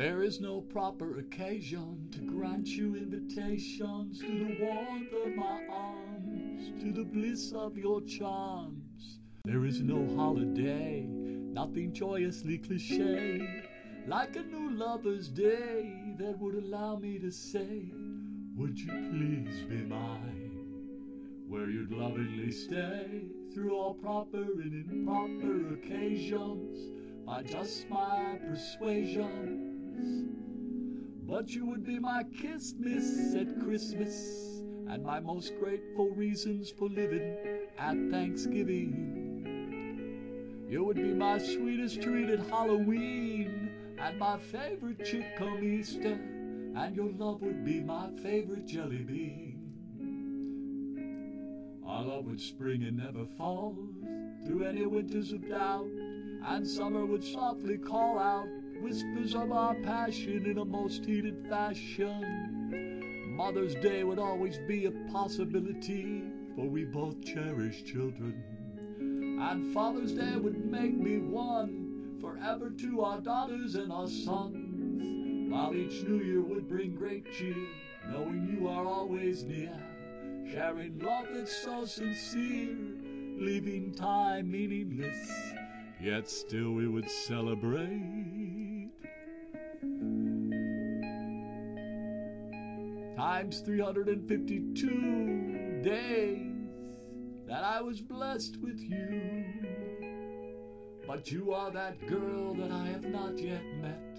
There is no proper occasion to grant you invitations to the warmth of my arms, to the bliss of your charms. There is no holiday, nothing joyously cliche, like a new lover's day that would allow me to say, Would you please be mine? Where you'd lovingly stay through all proper and improper occasions by just my But you would be my kiss miss at Christmas and my most grateful reasons for living at Thanksgiving. You would be my sweetest treat at Halloween and my favorite chick come Easter, and your love would be my favorite jelly bean. Our love would spring and never fall through any winters of doubt, and summer would softly call out whispers of our passion in a most heated fashion. Mother's Day would always be a possibility, for we both cherish children. And Father's Day would make me one forever to our daughters and our sons, while each new year would bring great cheer, knowing you are always near, sharing love that's so sincere, leaving time meaningless, yet still we would celebrate. Times 352 days that I was blessed with you. But you are that girl that I have not yet met,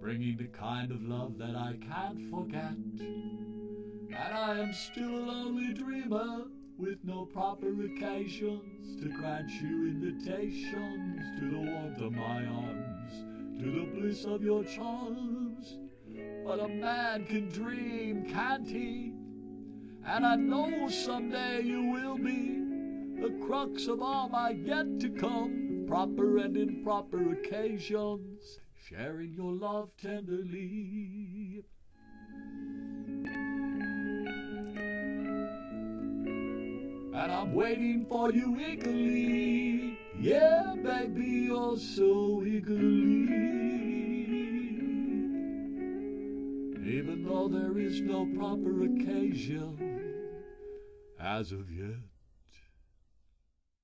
bringing the kind of love that I can't forget. And I am still a lonely dreamer with no proper occasions to grant you invitations to the warmth of my arms, to the bliss of your charms. But a man can dream, can't he? And I know someday you will be the crux of all my yet to come, proper and improper occasions, sharing your love tenderly. And I'm waiting for you eagerly, yeah, baby, oh so eagerly. Even though there is no proper occasion as of yet.